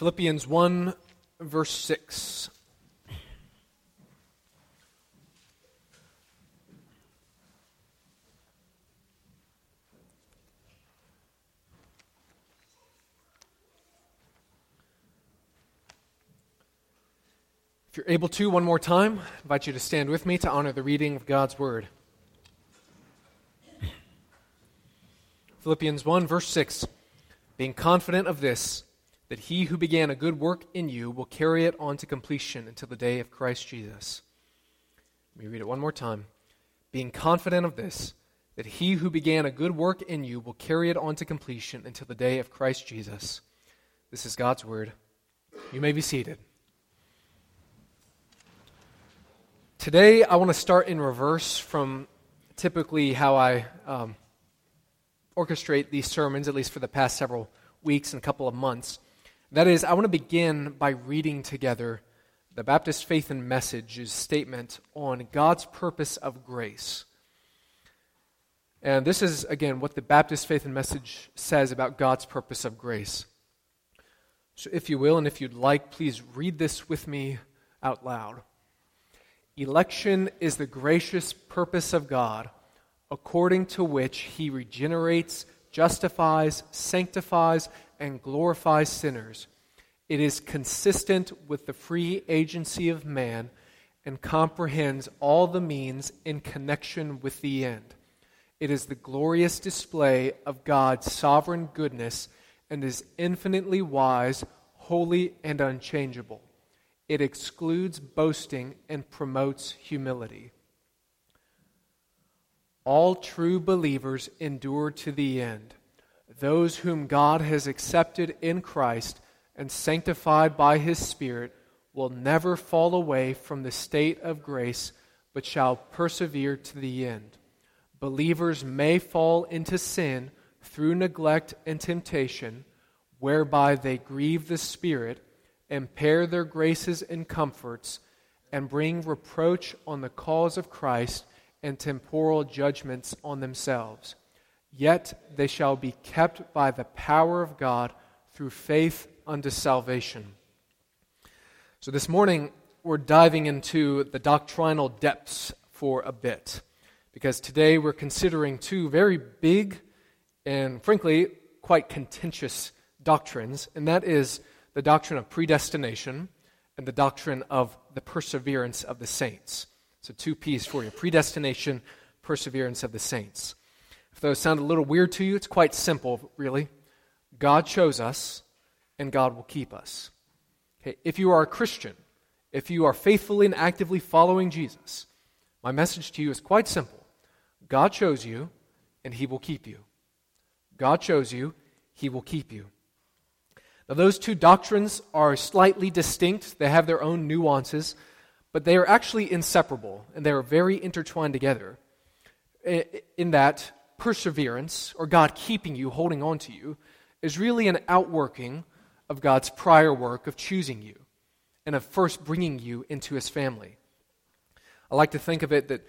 Philippians 1, verse 6. If you're able to, one more time, I invite you to stand with me to honor the reading of God's Word. Philippians 1, verse 6 Being confident of this, that he who began a good work in you will carry it on to completion until the day of Christ Jesus. Let me read it one more time. Being confident of this, that he who began a good work in you will carry it on to completion until the day of Christ Jesus. This is God's Word. You may be seated. Today, I want to start in reverse from typically how I um, orchestrate these sermons, at least for the past several weeks and couple of months. That is, I want to begin by reading together the Baptist Faith and Message's statement on God's purpose of grace. And this is, again, what the Baptist Faith and Message says about God's purpose of grace. So, if you will, and if you'd like, please read this with me out loud. Election is the gracious purpose of God, according to which he regenerates, justifies, sanctifies, and glorifies sinners. It is consistent with the free agency of man and comprehends all the means in connection with the end. It is the glorious display of God's sovereign goodness and is infinitely wise, holy, and unchangeable it excludes boasting and promotes humility. All true believers endure to the end. Those whom God has accepted in Christ and sanctified by his Spirit will never fall away from the state of grace, but shall persevere to the end. Believers may fall into sin through neglect and temptation, whereby they grieve the Spirit impair their graces and comforts, and bring reproach on the cause of Christ and temporal judgments on themselves. Yet they shall be kept by the power of God through faith unto salvation. So this morning, we're diving into the doctrinal depths for a bit, because today we're considering two very big and, frankly, quite contentious doctrines, and that is the doctrine of predestination and the doctrine of the perseverance of the saints. So, two P's for you predestination, perseverance of the saints. Those sound a little weird to you, it's quite simple, really. God chose us, and God will keep us. Okay, if you are a Christian, if you are faithfully and actively following Jesus, my message to you is quite simple God chose you, and He will keep you. God chose you, He will keep you. Now, those two doctrines are slightly distinct, they have their own nuances, but they are actually inseparable and they are very intertwined together. In that, perseverance, or God keeping you, holding on to you, is really an outworking of God's prior work of choosing you and of first bringing you into his family. I like to think of it that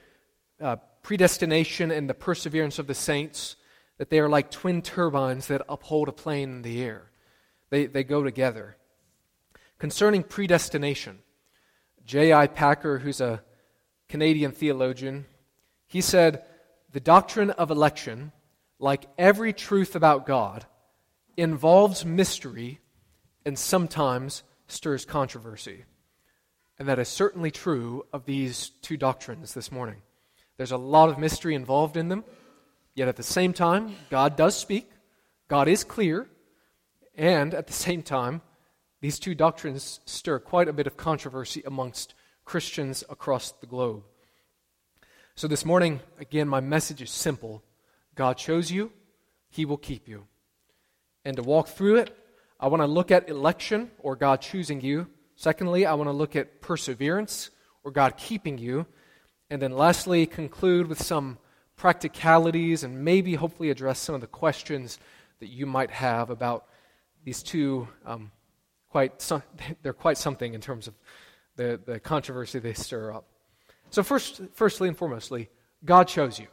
uh, predestination and the perseverance of the saints, that they are like twin turbines that uphold a plane in the air. They, they go together. Concerning predestination, J.I. Packer, who's a Canadian theologian, he said, The doctrine of election, like every truth about God, involves mystery and sometimes stirs controversy. And that is certainly true of these two doctrines this morning. There's a lot of mystery involved in them, yet at the same time, God does speak, God is clear, and at the same time, these two doctrines stir quite a bit of controversy amongst Christians across the globe. So this morning, again, my message is simple God chose you, He will keep you. And to walk through it, I want to look at election or God choosing you. Secondly, I want to look at perseverance or God keeping you. And then lastly, conclude with some practicalities and maybe hopefully address some of the questions that you might have about these two um, quite they're quite something in terms of the, the controversy they stir up. So first, firstly and foremostly, God chose you.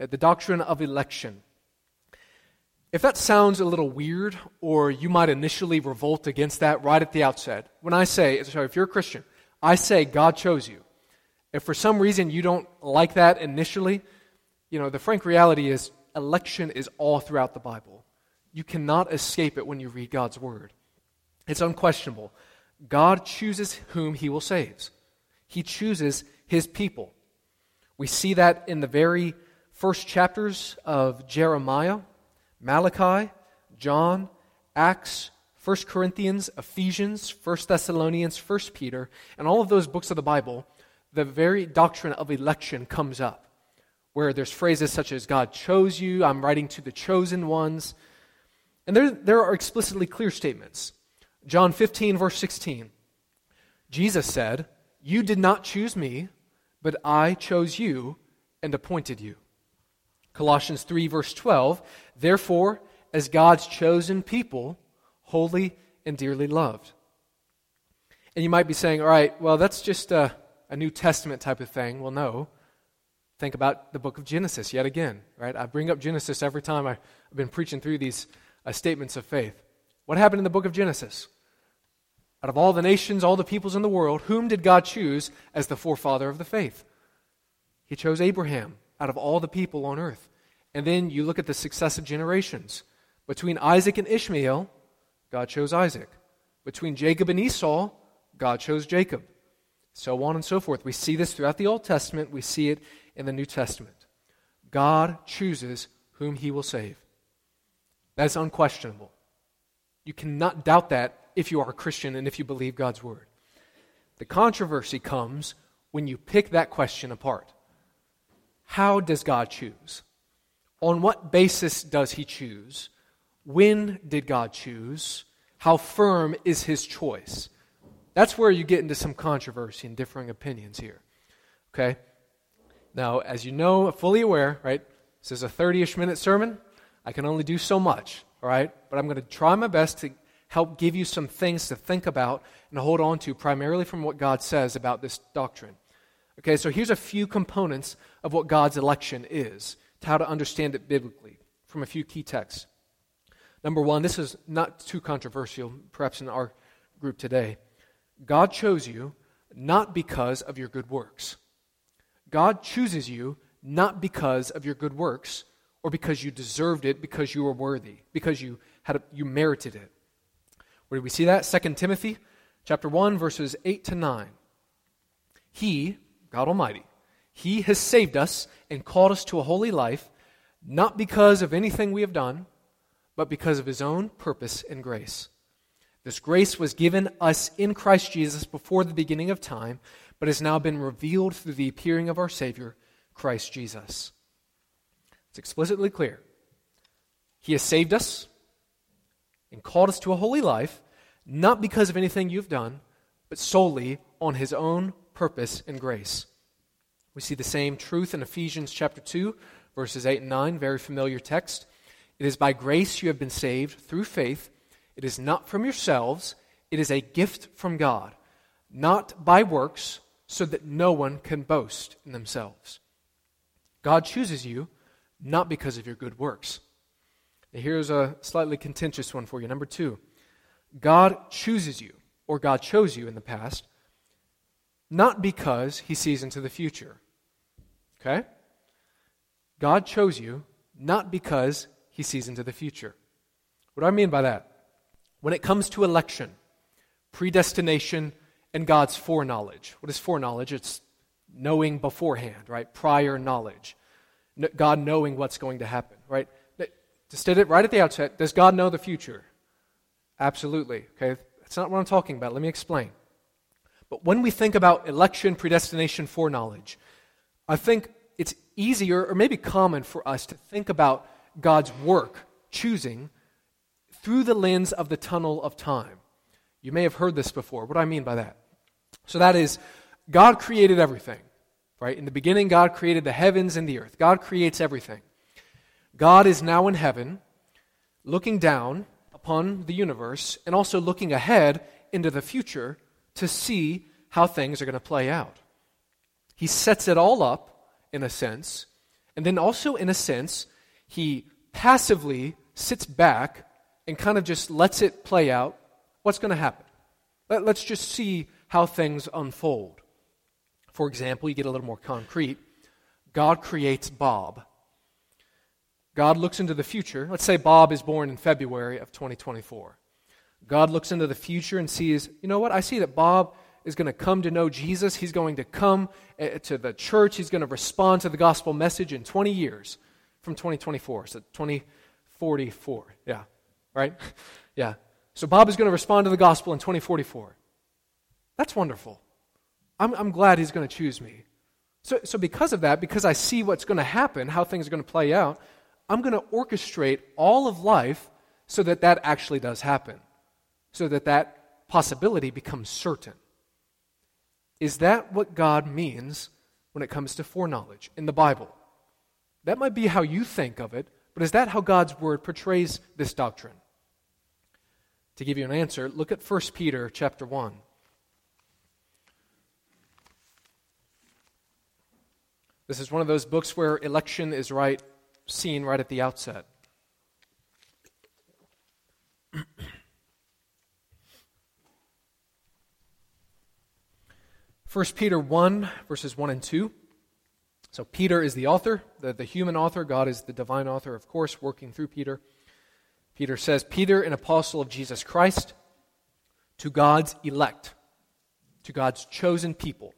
Uh, the doctrine of election. If that sounds a little weird, or you might initially revolt against that right at the outset, when I say, sorry, if you're a Christian, I say God chose you. If for some reason you don't like that initially, you know, the frank reality is election is all throughout the Bible. You cannot escape it when you read God's word. It's unquestionable. God chooses whom he will save. He chooses his people. We see that in the very first chapters of Jeremiah, Malachi, John, Acts, 1 Corinthians, Ephesians, 1 Thessalonians, 1 Peter, and all of those books of the Bible, the very doctrine of election comes up, where there's phrases such as, God chose you, I'm writing to the chosen ones. And there, there are explicitly clear statements. John 15, verse 16. Jesus said, You did not choose me, but I chose you and appointed you. Colossians 3, verse 12. Therefore, as God's chosen people, holy and dearly loved. And you might be saying, all right, well, that's just a, a New Testament type of thing. Well, no. Think about the book of Genesis yet again, right? I bring up Genesis every time I've been preaching through these uh, statements of faith. What happened in the book of Genesis? Out of all the nations, all the peoples in the world, whom did God choose as the forefather of the faith? He chose Abraham out of all the people on earth. And then you look at the successive generations. Between Isaac and Ishmael, God chose Isaac. Between Jacob and Esau, God chose Jacob. So on and so forth. We see this throughout the Old Testament, we see it in the New Testament. God chooses whom he will save. That is unquestionable. You cannot doubt that if you are a Christian and if you believe God's word. The controversy comes when you pick that question apart. How does God choose? On what basis does he choose? When did God choose? How firm is his choice? That's where you get into some controversy and differing opinions here. Okay? Now, as you know, fully aware, right? This is a 30 ish minute sermon. I can only do so much, all right? But I'm going to try my best to help give you some things to think about and hold on to, primarily from what God says about this doctrine. Okay, so here's a few components of what God's election is, to how to understand it biblically from a few key texts. Number one, this is not too controversial, perhaps in our group today. God chose you not because of your good works. God chooses you not because of your good works or because you deserved it, because you were worthy, because you, had a, you merited it. Where do we see that? 2 Timothy chapter 1 verses 8 to 9. He, God Almighty, he has saved us and called us to a holy life not because of anything we have done, but because of his own purpose and grace. This grace was given us in Christ Jesus before the beginning of time, but has now been revealed through the appearing of our Savior, Christ Jesus. It's explicitly clear. He has saved us and called us to a holy life, not because of anything you've done, but solely on his own purpose and grace. We see the same truth in Ephesians chapter 2, verses 8 and 9, very familiar text. It is by grace you have been saved through faith. It is not from yourselves, it is a gift from God, not by works, so that no one can boast in themselves. God chooses you not because of your good works. Here's a slightly contentious one for you. Number two, God chooses you, or God chose you in the past, not because he sees into the future. Okay? God chose you not because he sees into the future. What do I mean by that? When it comes to election, predestination, and God's foreknowledge. What is foreknowledge? It's knowing beforehand, right? Prior knowledge. God knowing what's going to happen, right? To state it right at the outset, does God know the future? Absolutely. Okay, that's not what I'm talking about. Let me explain. But when we think about election, predestination, foreknowledge, I think it's easier or maybe common for us to think about God's work, choosing, through the lens of the tunnel of time. You may have heard this before. What do I mean by that? So that is, God created everything, right? In the beginning, God created the heavens and the earth. God creates everything. God is now in heaven, looking down upon the universe and also looking ahead into the future to see how things are going to play out. He sets it all up, in a sense, and then also, in a sense, he passively sits back and kind of just lets it play out, what's going to happen? Let, us just see how things unfold. For example, you get a little more concrete. God creates Bob. God looks into the future. Let's say Bob is born in February of 2024. God looks into the future and sees, you know what? I see that Bob is going to come to know Jesus. He's going to come eh, to the church. He's going to respond to the gospel message in 20 years from 2024. So 2044. Yeah. Right? yeah. So Bob is going to respond to the gospel in 2044. That's wonderful. I'm, I'm glad he's going to choose me. So, so, because of that, because I see what's going to happen, how things are going to play out, I'm going to orchestrate all of life so that that actually does happen, so that that possibility becomes certain. Is that what God means when it comes to foreknowledge in the Bible? That might be how you think of it, but is that how God's Word portrays this doctrine? To give you an answer, look at 1 Peter chapter 1. This is one of those books where election is right seen right at the outset. 1 Peter 1, verses 1 and 2. So, Peter is the author, the, the human author. God is the divine author, of course, working through Peter. Peter says, Peter, an apostle of Jesus Christ, to God's elect, to God's chosen people,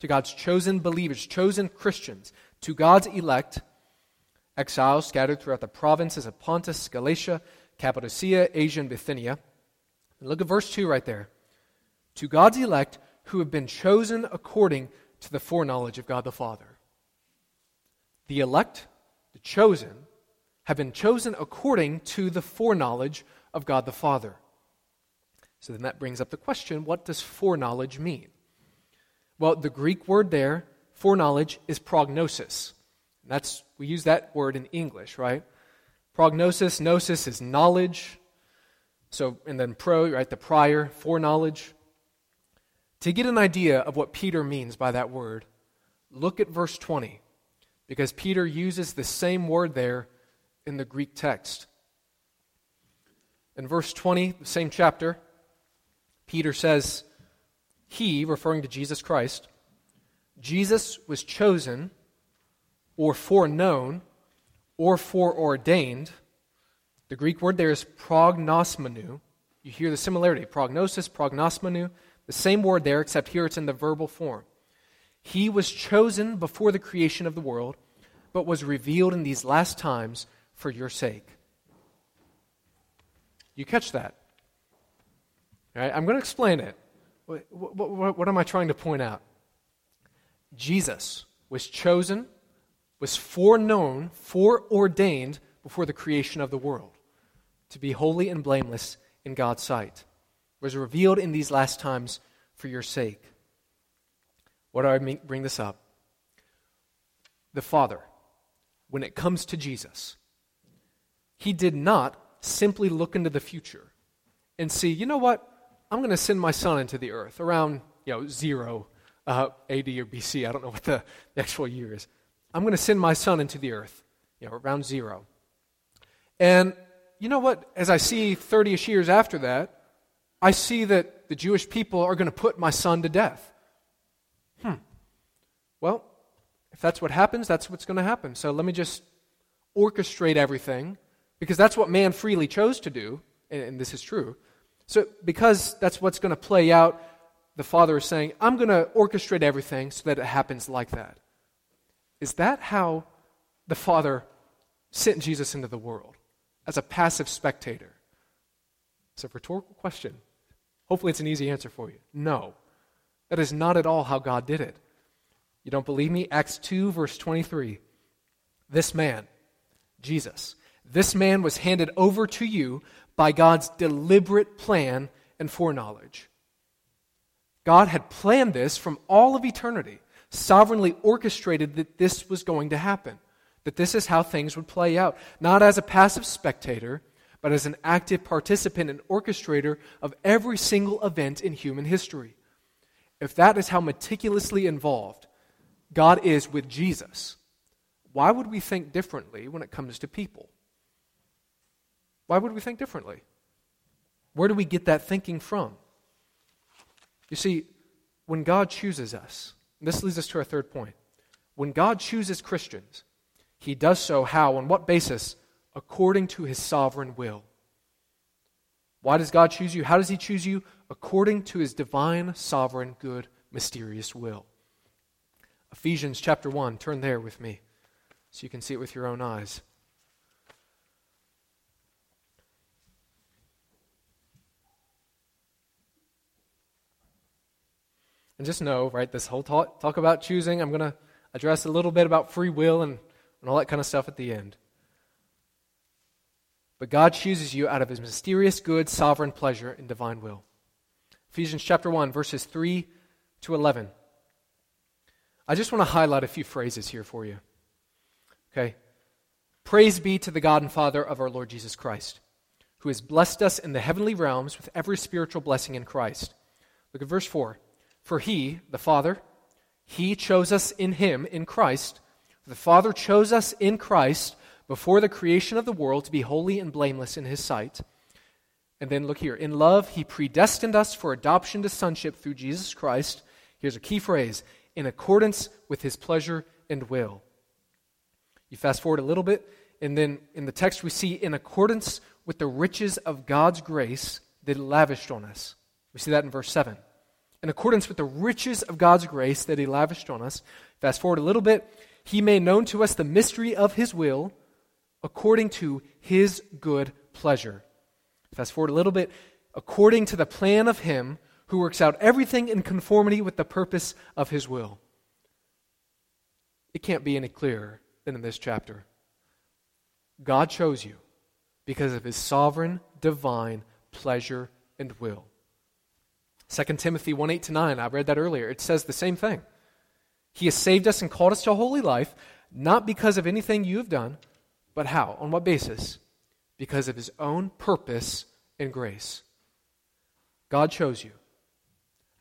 to God's chosen believers, chosen Christians, to God's elect, exiles scattered throughout the provinces of Pontus, Galatia, Cappadocia, Asia, and Bithynia. And look at verse 2 right there. To God's elect, who have been chosen according to the foreknowledge of God the Father. The elect, the chosen, have been chosen according to the foreknowledge of God the Father. So then that brings up the question what does foreknowledge mean? Well, the Greek word there, foreknowledge, is prognosis. That's we use that word in English, right? Prognosis, gnosis is knowledge. So, and then pro, right, the prior, foreknowledge. To get an idea of what Peter means by that word, look at verse 20, because Peter uses the same word there in the Greek text. In verse 20, the same chapter, Peter says, He, referring to Jesus Christ, Jesus was chosen or foreknown or foreordained. The Greek word there is prognosmenu. You hear the similarity prognosis, prognosmenu. The same word there, except here it's in the verbal form. He was chosen before the creation of the world, but was revealed in these last times for your sake. You catch that? All right, I'm going to explain it. What, what, what am I trying to point out? Jesus was chosen, was foreknown, foreordained before the creation of the world to be holy and blameless in God's sight was revealed in these last times for your sake. What do I bring this up? The Father, when it comes to Jesus, he did not simply look into the future and see, you know what? I'm going to send my son into the earth around, you know, zero uh, AD or BC. I don't know what the, the actual year is. I'm going to send my son into the earth, you know, around zero. And you know what? As I see 30 ish years after that, I see that the Jewish people are going to put my son to death. Hmm. Well, if that's what happens, that's what's going to happen. So let me just orchestrate everything because that's what man freely chose to do, and, this is true. So, because that's what's going to play out, the Father is saying, I'm going to orchestrate everything so that it happens like that. Is that how the Father sent Jesus into the world? As a passive spectator? It's a rhetorical question. Hopefully, it's an easy answer for you. No. That is not at all how God did it. You don't believe me? Acts 2, verse 23. This man, Jesus, this man was handed over to you by God's deliberate plan and foreknowledge. God had planned this from all of eternity, sovereignly orchestrated that this was going to happen, that this is how things would play out, not as a passive spectator, but as an active participant and orchestrator of every single event in human history. If that is how meticulously involved God is with Jesus, why would we think differently when it comes to people? Why would we think differently? Where do we get that thinking from? You see, when God chooses us, this leads us to our third point. When God chooses Christians, he does so how? On what basis? According to his sovereign will. Why does God choose you? How does he choose you? According to his divine, sovereign, good, mysterious will. Ephesians chapter 1, turn there with me so you can see it with your own eyes. And just know, right, this whole talk, talk about choosing, I'm going to address a little bit about free will and, and all that kind of stuff at the end. But God chooses you out of his mysterious, good, sovereign pleasure and divine will. Ephesians chapter 1, verses 3 to 11. I just want to highlight a few phrases here for you. Okay? Praise be to the God and Father of our Lord Jesus Christ, who has blessed us in the heavenly realms with every spiritual blessing in Christ. Look at verse 4. For he, the Father, he chose us in him, in Christ. The Father chose us in Christ before the creation of the world to be holy and blameless in his sight. And then look here. In love, he predestined us for adoption to sonship through Jesus Christ. Here's a key phrase in accordance with his pleasure and will. You fast forward a little bit, and then in the text we see in accordance with the riches of God's grace that he lavished on us. We see that in verse 7 in accordance with the riches of God's grace that He lavished on us. Fast forward a little bit. He made known to us the mystery of His will according to His good pleasure. Fast forward a little bit. According to the plan of Him who works out everything in conformity with the purpose of His will. It can't be any clearer than in this chapter. God chose you because of His sovereign, divine pleasure and will. 2 Timothy 1 8 to 9, I read that earlier. It says the same thing. He has saved us and called us to a holy life, not because of anything you have done, but how? On what basis? Because of his own purpose and grace. God chose you,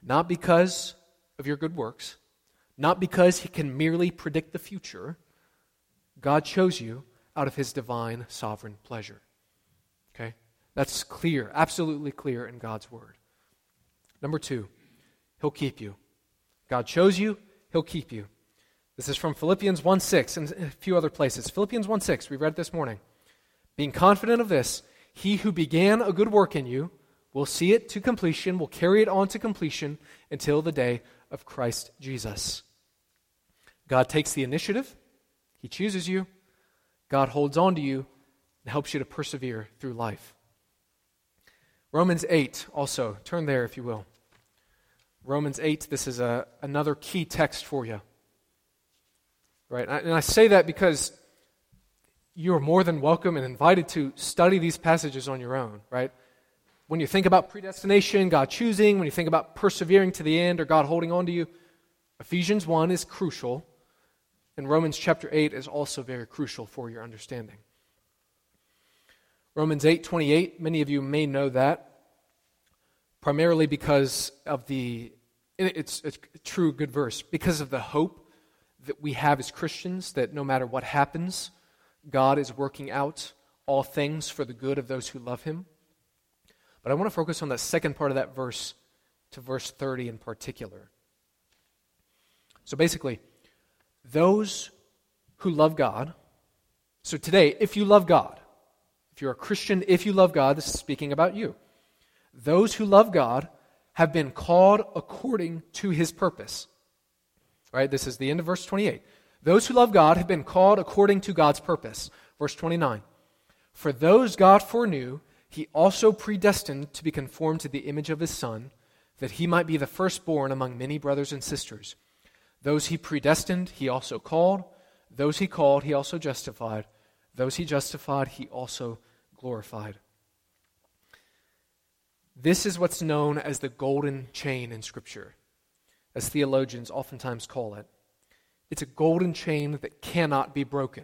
not because of your good works, not because he can merely predict the future. God chose you out of his divine sovereign pleasure. Okay? That's clear, absolutely clear in God's word. Number two, He'll keep you. God chose you, He'll keep you. This is from Philippians 1 6 and a few other places. Philippians 1 6, we read this morning. Being confident of this, he who began a good work in you will see it to completion, will carry it on to completion until the day of Christ Jesus. God takes the initiative, He chooses you, God holds on to you, and helps you to persevere through life. Romans 8, also, turn there if you will. Romans 8, this is a, another key text for you. Right? And I, say that because you are more than welcome and invited to study these passages on your own, right? When you think about predestination, God choosing, when you think about persevering to the end or God holding on to you, Ephesians 1 is crucial, and Romans chapter 8 is also very crucial for your understanding. Romans 8:28, many of you may know that primarily because of the, it's, it's a true good verse, because of the hope that we have as Christians that no matter what happens, God is working out all things for the good of those who love Him. But I want to focus on that second part of that verse to verse 30 in particular. So basically, those who love God, so today, if you love God, if you're a Christian, if you love God, this is speaking about you. Those who love God have been called according to his purpose. Right? This is the end of verse 28. Those who love God have been called according to God's purpose. Verse 29. For those God foreknew, he also predestined to be conformed to the image of his Son, that he might be the firstborn among many brothers and sisters. Those he predestined, he also called. Those he called, he also justified. Those he justified, he also glorified. This is what's known as the golden chain in Scripture, as theologians oftentimes call it. It's a golden chain that cannot be broken.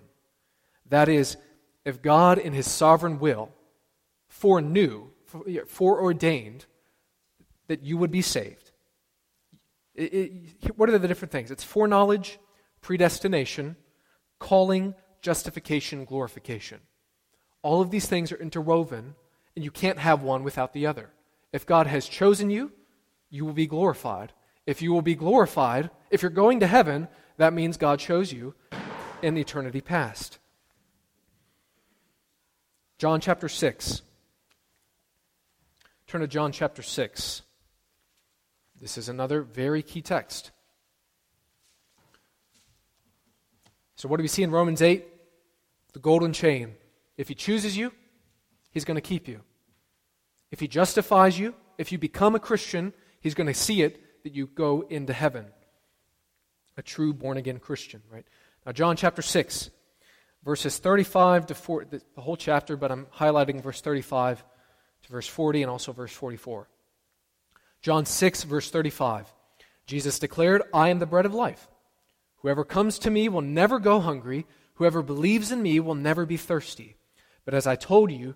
That is, if God, in His sovereign will, foreknew, foreordained that you would be saved. It, it, what are the different things? It's foreknowledge, predestination, calling, justification, glorification. All of these things are interwoven, and you can't have one without the other. If God has chosen you, you will be glorified. If you will be glorified, if you're going to heaven, that means God chose you in eternity past. John chapter 6. Turn to John chapter 6. This is another very key text. So, what do we see in Romans 8? The golden chain. If he chooses you, he's going to keep you. If he justifies you, if you become a Christian, he's going to see it that you go into heaven. A true born again Christian, right? Now, John chapter 6, verses 35 to 40, the whole chapter, but I'm highlighting verse 35 to verse 40 and also verse 44. John 6, verse 35. Jesus declared, I am the bread of life. Whoever comes to me will never go hungry. Whoever believes in me will never be thirsty. But as I told you,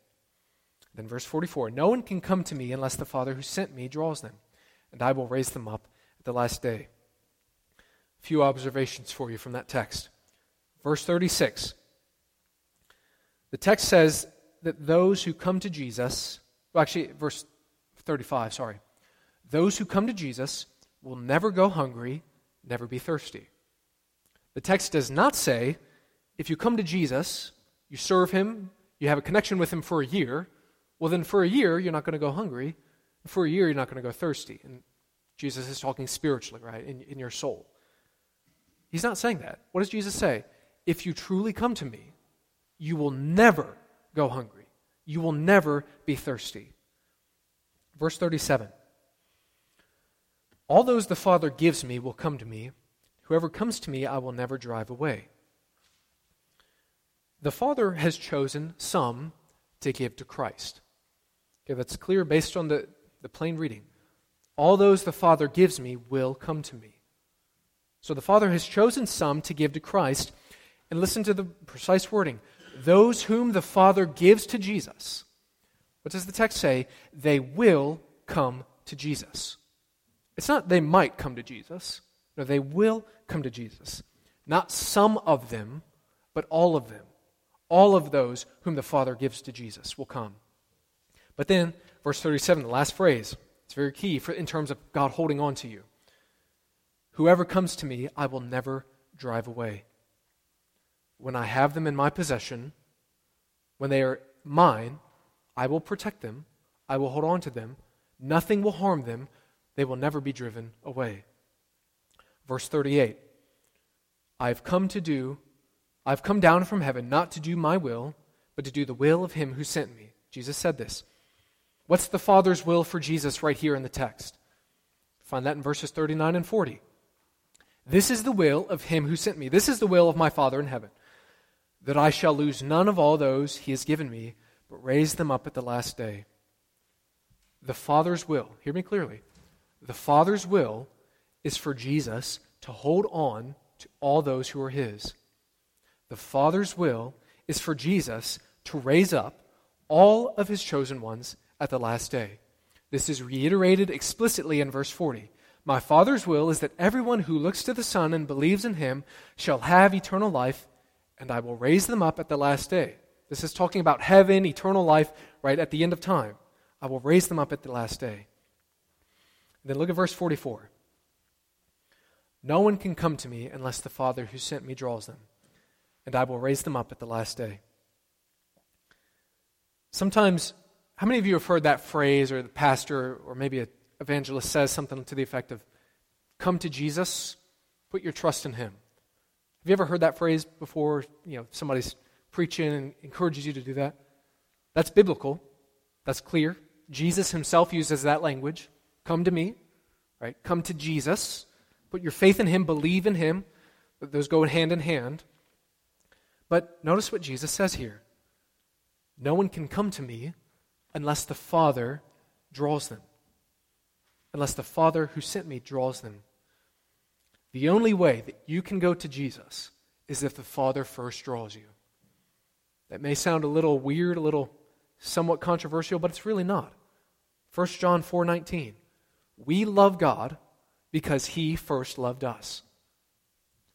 Then, verse 44 No one can come to me unless the Father who sent me draws them, and I will raise them up at the last day. A few observations for you from that text. Verse 36 the text says that those who come to Jesus, well, actually, verse 35, sorry. Those who come to Jesus will never go hungry, never be thirsty. The text does not say if you come to Jesus, you serve him, you have a connection with him for a year, well, then for a year, you're not going to go hungry. For a year, you're not going to go thirsty. And Jesus is talking spiritually, right, in, in your soul. He's not saying that. What does Jesus say? If you truly come to me, you will never go hungry. You will never be thirsty. Verse 37 All those the Father gives me will come to me. Whoever comes to me, I will never drive away. The Father has chosen some to give to Christ. Okay, that's clear based on the, the plain reading. All those the Father gives me will come to me. So the Father has chosen some to give to Christ. And listen to the precise wording those whom the Father gives to Jesus. What does the text say? They will come to Jesus. It's not they might come to Jesus. No, they will come to Jesus. Not some of them, but all of them. All of those whom the Father gives to Jesus will come. But then, verse 37, the last phrase, it's very key for, in terms of God holding on to you. Whoever comes to me, I will never drive away. When I have them in my possession, when they are mine, I will protect them, I will hold on to them, nothing will harm them, they will never be driven away. Verse 38 I've come to do, I've come down from heaven not to do my will, but to do the will of him who sent me. Jesus said this. What's the Father's will for Jesus right here in the text? Find that in verses 39 and 40. This is the will of him who sent me. This is the will of my Father in heaven, that I shall lose none of all those he has given me, but raise them up at the last day. The Father's will, hear me clearly, the Father's will is for Jesus to hold on to all those who are his. The Father's will is for Jesus to raise up all of his chosen ones at the last day. This is reiterated explicitly in verse 40. My Father's will is that everyone who looks to the Son and believes in him shall have eternal life, and I will raise them up at the last day. This is talking about heaven, eternal life, right at the end of time. I will raise them up at the last day. then look at verse 44. No one can come to me unless the Father who sent me draws them, and I will raise them up at the last day. Sometimes how many of you have heard that phrase, or the pastor, or maybe an evangelist says something to the effect of, Come to Jesus, put your trust in Him? Have you ever heard that phrase before? You know, somebody's preaching and encourages you to do that? That's biblical. That's clear. Jesus himself uses that language. Come to me, right? Come to Jesus. Put your faith in him, believe in him. Those go hand in hand. But notice what Jesus says here. No one can come to me unless the Father draws them. Unless the Father who sent me draws them. The only way that you can go to Jesus is if the Father first draws you. That may sound a little weird, a little somewhat controversial, but it's really not. 1 John 4:19. We love God because he first loved us.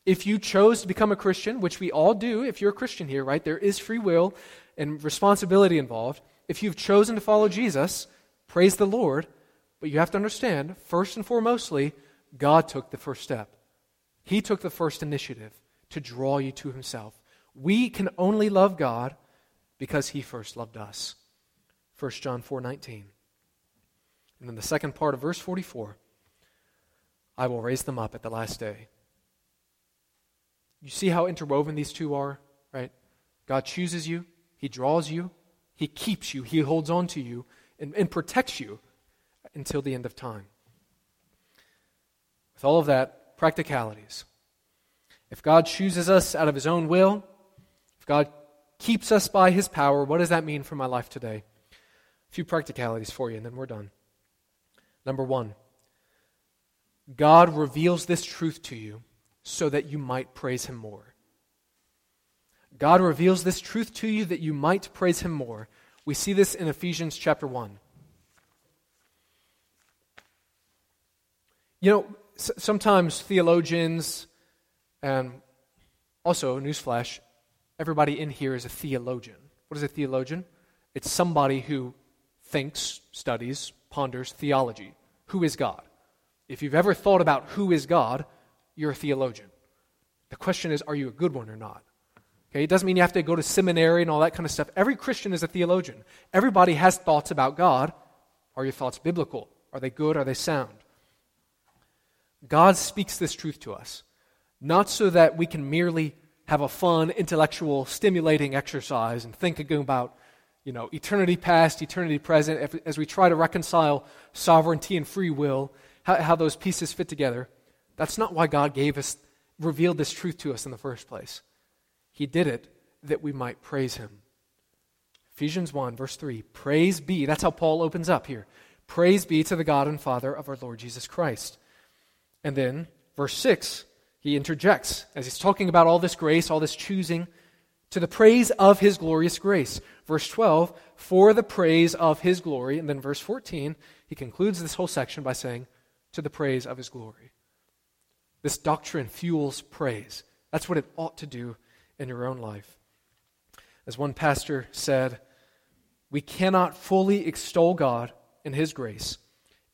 If you chose to become a Christian, which we all do if you're a Christian here, right? There is free will and responsibility involved. If you've chosen to follow Jesus, praise the Lord, but you have to understand, first and foremostly, God took the first step. He took the first initiative to draw you to himself. We can only love God because he first loved us. 1 John 4:19. And then the second part of verse 44, I will raise them up at the last day. You see how interwoven these two are, right? God chooses you, he draws you, he keeps you, he holds on to you and, and protects you until the end of time. With all of that, practicalities. If God chooses us out of his own will, if God keeps us by his power, what does that mean for my life today? A few practicalities for you, and then we're done. Number one, God reveals this truth to you so that you might praise him more. God reveals this truth to you that you might praise him more. We see this in Ephesians chapter 1. You know, sometimes theologians, and also, newsflash, everybody in here is a theologian. What is a theologian? It's somebody who thinks, studies, ponders theology. Who is God? If you've ever thought about who is God, you're a theologian. The question is, are you a good one or not? Okay, it doesn't mean you have to go to seminary and all that kind of stuff. Every Christian is a theologian. Everybody has thoughts about God. Are your thoughts biblical? Are they good? Are they sound? God speaks this truth to us, not so that we can merely have a fun, intellectual, stimulating exercise and think about, you know, eternity past, eternity present, as we try to reconcile sovereignty and free will, how, how those pieces fit together. That's not why God gave us, revealed this truth to us in the first place. He did it that we might praise Him. Ephesians 1, verse 3 Praise be, that's how Paul opens up here. Praise be to the God and Father of our Lord Jesus Christ. And then, verse 6, he interjects as he's talking about all this grace, all this choosing, to the praise of his glorious grace. Verse 12, for the praise of his glory. And then verse 14, he concludes this whole section by saying, to the praise of his glory. This doctrine fuels praise. That's what it ought to do in your own life. As one pastor said, we cannot fully extol God in his grace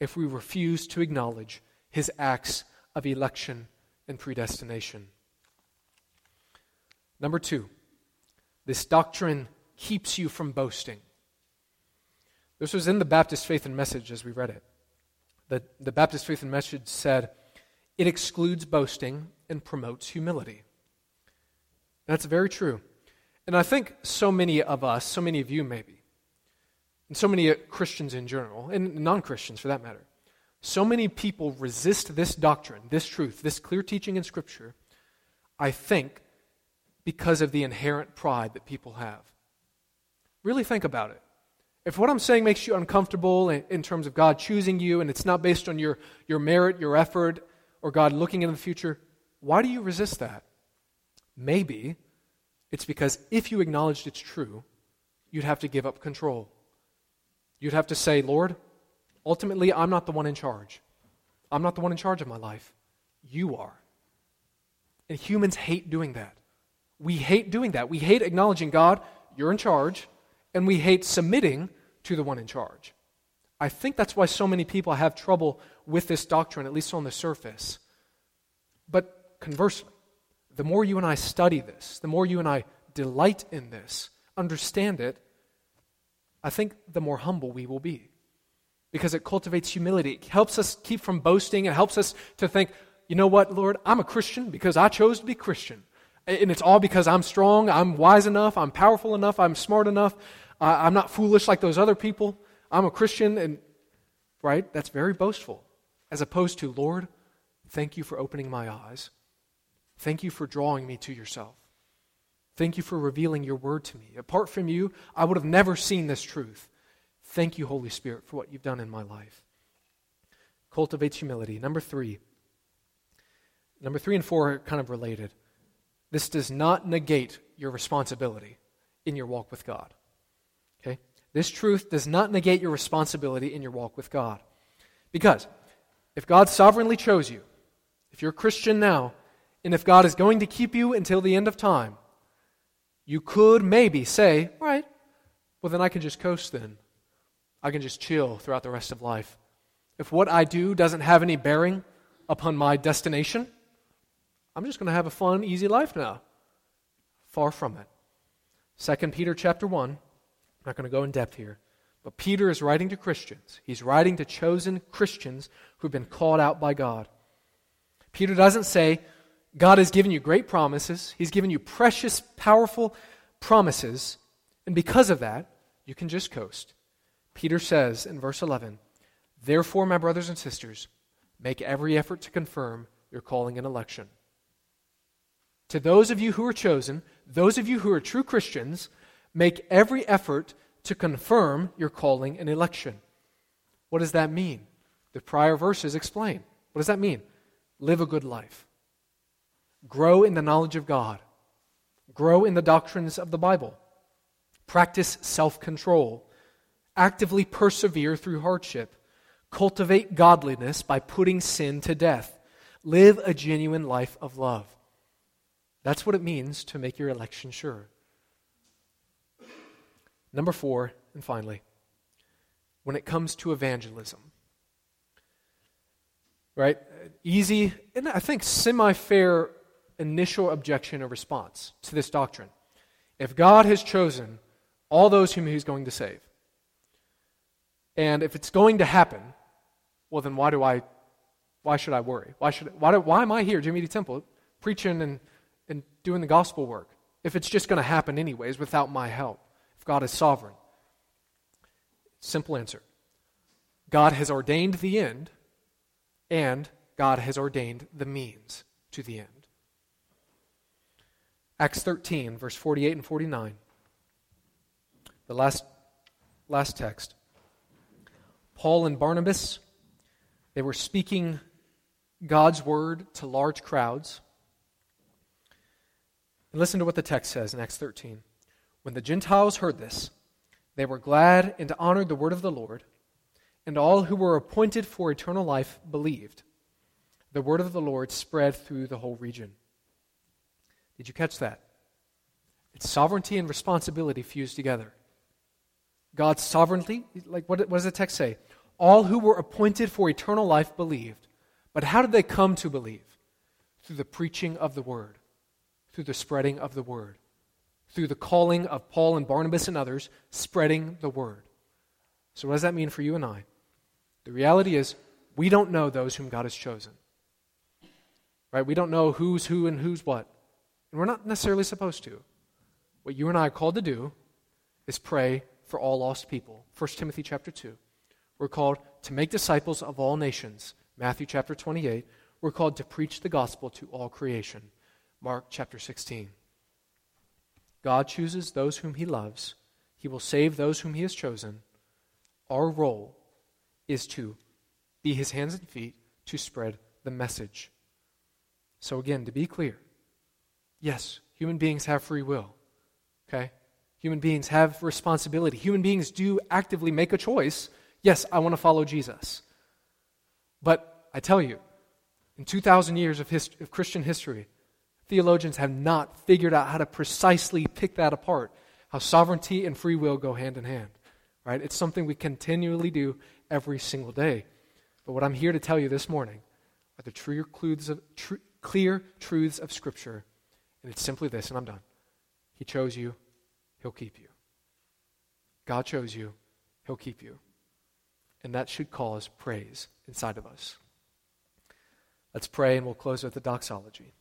if we refuse to acknowledge his acts of election and predestination. Number two, this doctrine keeps you from boasting. This was in the Baptist Faith and Message as we read it. The, the Baptist Faith and Message said, it excludes boasting and promotes humility. That's very true. And I think so many of us, so many of you maybe, and so many uh, Christians in general, and non Christians for that matter, so many people resist this doctrine, this truth, this clear teaching in Scripture, I think, because of the inherent pride that people have. Really think about it. If what I'm saying makes you uncomfortable in, terms of God choosing you and it's not based on your, your merit, your effort, or God looking into the future, why do you resist that? Maybe it's because if you acknowledged it's true, you'd have to give up control. You'd have to say, Lord, Ultimately, I'm not the one in charge. I'm not the one in charge of my life. You are. And humans hate doing that. We hate doing that. We hate acknowledging God, you're in charge, and we hate submitting to the one in charge. I think that's why so many people have trouble with this doctrine, at least on the surface. But conversely, the more you and I study this, the more you and I delight in this, understand it, I think the more humble we will be because it cultivates humility. It helps us keep from boasting. It helps us to think, you know what, Lord, I'm a Christian because I chose to be Christian. And it's all because I'm strong, I'm wise enough, I'm powerful enough, I'm smart enough, I'm not foolish like those other people. I'm a Christian, and right? That's very boastful. As opposed to, Lord, thank you for opening my eyes. Thank you for drawing me to yourself. Thank you for revealing your word to me. Apart from you, I would have never seen this truth. Thank you, Holy Spirit, for what you've done in my life. Cultivates humility. Number three. Number three and four are kind of related. This does not negate your responsibility in your walk with God. Okay? This truth does not negate your responsibility in your walk with God. Because if God sovereignly chose you, if you're a Christian now, and if God is going to keep you until the end of time, you could maybe say, all right, well, then I can just coast then. I can just chill throughout the rest of life. If what I do doesn't have any bearing upon my destination, I'm just going to have a fun, easy life now. Far from it. 2 Peter chapter 1, I'm not going to go in depth here, but Peter is writing to Christians. He's writing to chosen Christians who've been called out by God. Peter doesn't say, God has given you great promises, He's given you precious, powerful promises, and because of that, you can just coast. Peter says in verse 11, Therefore, my brothers and sisters, make every effort to confirm your calling and election. To those of you who are chosen, those of you who are true Christians, make every effort to confirm your calling and election. What does that mean? The prior verses explain. What does that mean? Live a good life. Grow in the knowledge of God. Grow in the doctrines of the Bible. Practice self control. Actively persevere through hardship. Cultivate godliness by putting sin to death. Live a genuine life of love. That's what it means to make your election sure. Number four, and finally, when it comes to evangelism, right? Easy, and I think semi fair initial objection or response to this doctrine. If God has chosen all those whom He's going to save, and if it's going to happen, well, then why do I, why should I worry? Why, should, why, do, why am I here, Jimmy D. Temple, preaching and, and doing the gospel work if it's just going to happen anyways without my help, if God is sovereign? Simple answer God has ordained the end, and God has ordained the means to the end. Acts 13, verse 48 and 49. The last, last text. Paul and Barnabas, they were speaking God's word to large crowds. And listen to what the text says in Acts 13. When the Gentiles heard this, they were glad and honored the word of the Lord, and all who were appointed for eternal life believed. The word of the Lord spread through the whole region. Did you catch that? It's sovereignty and responsibility fused together. God's sovereignty, like what, what does the text say? All who were appointed for eternal life believed. But how did they come to believe? Through the preaching of the word, through the spreading of the word, through the calling of Paul and Barnabas and others, spreading the word. So, what does that mean for you and I? The reality is, we don't know those whom God has chosen. Right? We don't know who's who and who's what. And we're not necessarily supposed to. What you and I are called to do is pray for all lost people. 1 Timothy chapter 2. We're called to make disciples of all nations. Matthew chapter 28. We're called to preach the gospel to all creation. Mark chapter 16. God chooses those whom he loves. He will save those whom he has chosen. Our role is to be his hands and feet to spread the message. So, again, to be clear, yes, human beings have free will. Okay? Human beings have responsibility. Human beings do actively make a choice. Yes, I want to follow Jesus. But I tell you, in 2,000 years of, hist- of Christian history, theologians have not figured out how to precisely pick that apart, how sovereignty and free will go hand in hand. Right? It's something we continually do every single day. But what I'm here to tell you this morning are the true of, tr- clear truths of Scripture. And it's simply this, and I'm done. He chose you, He'll keep you. God chose you, He'll keep you. And that should cause praise inside of us. Let's pray, and we'll close with the doxology.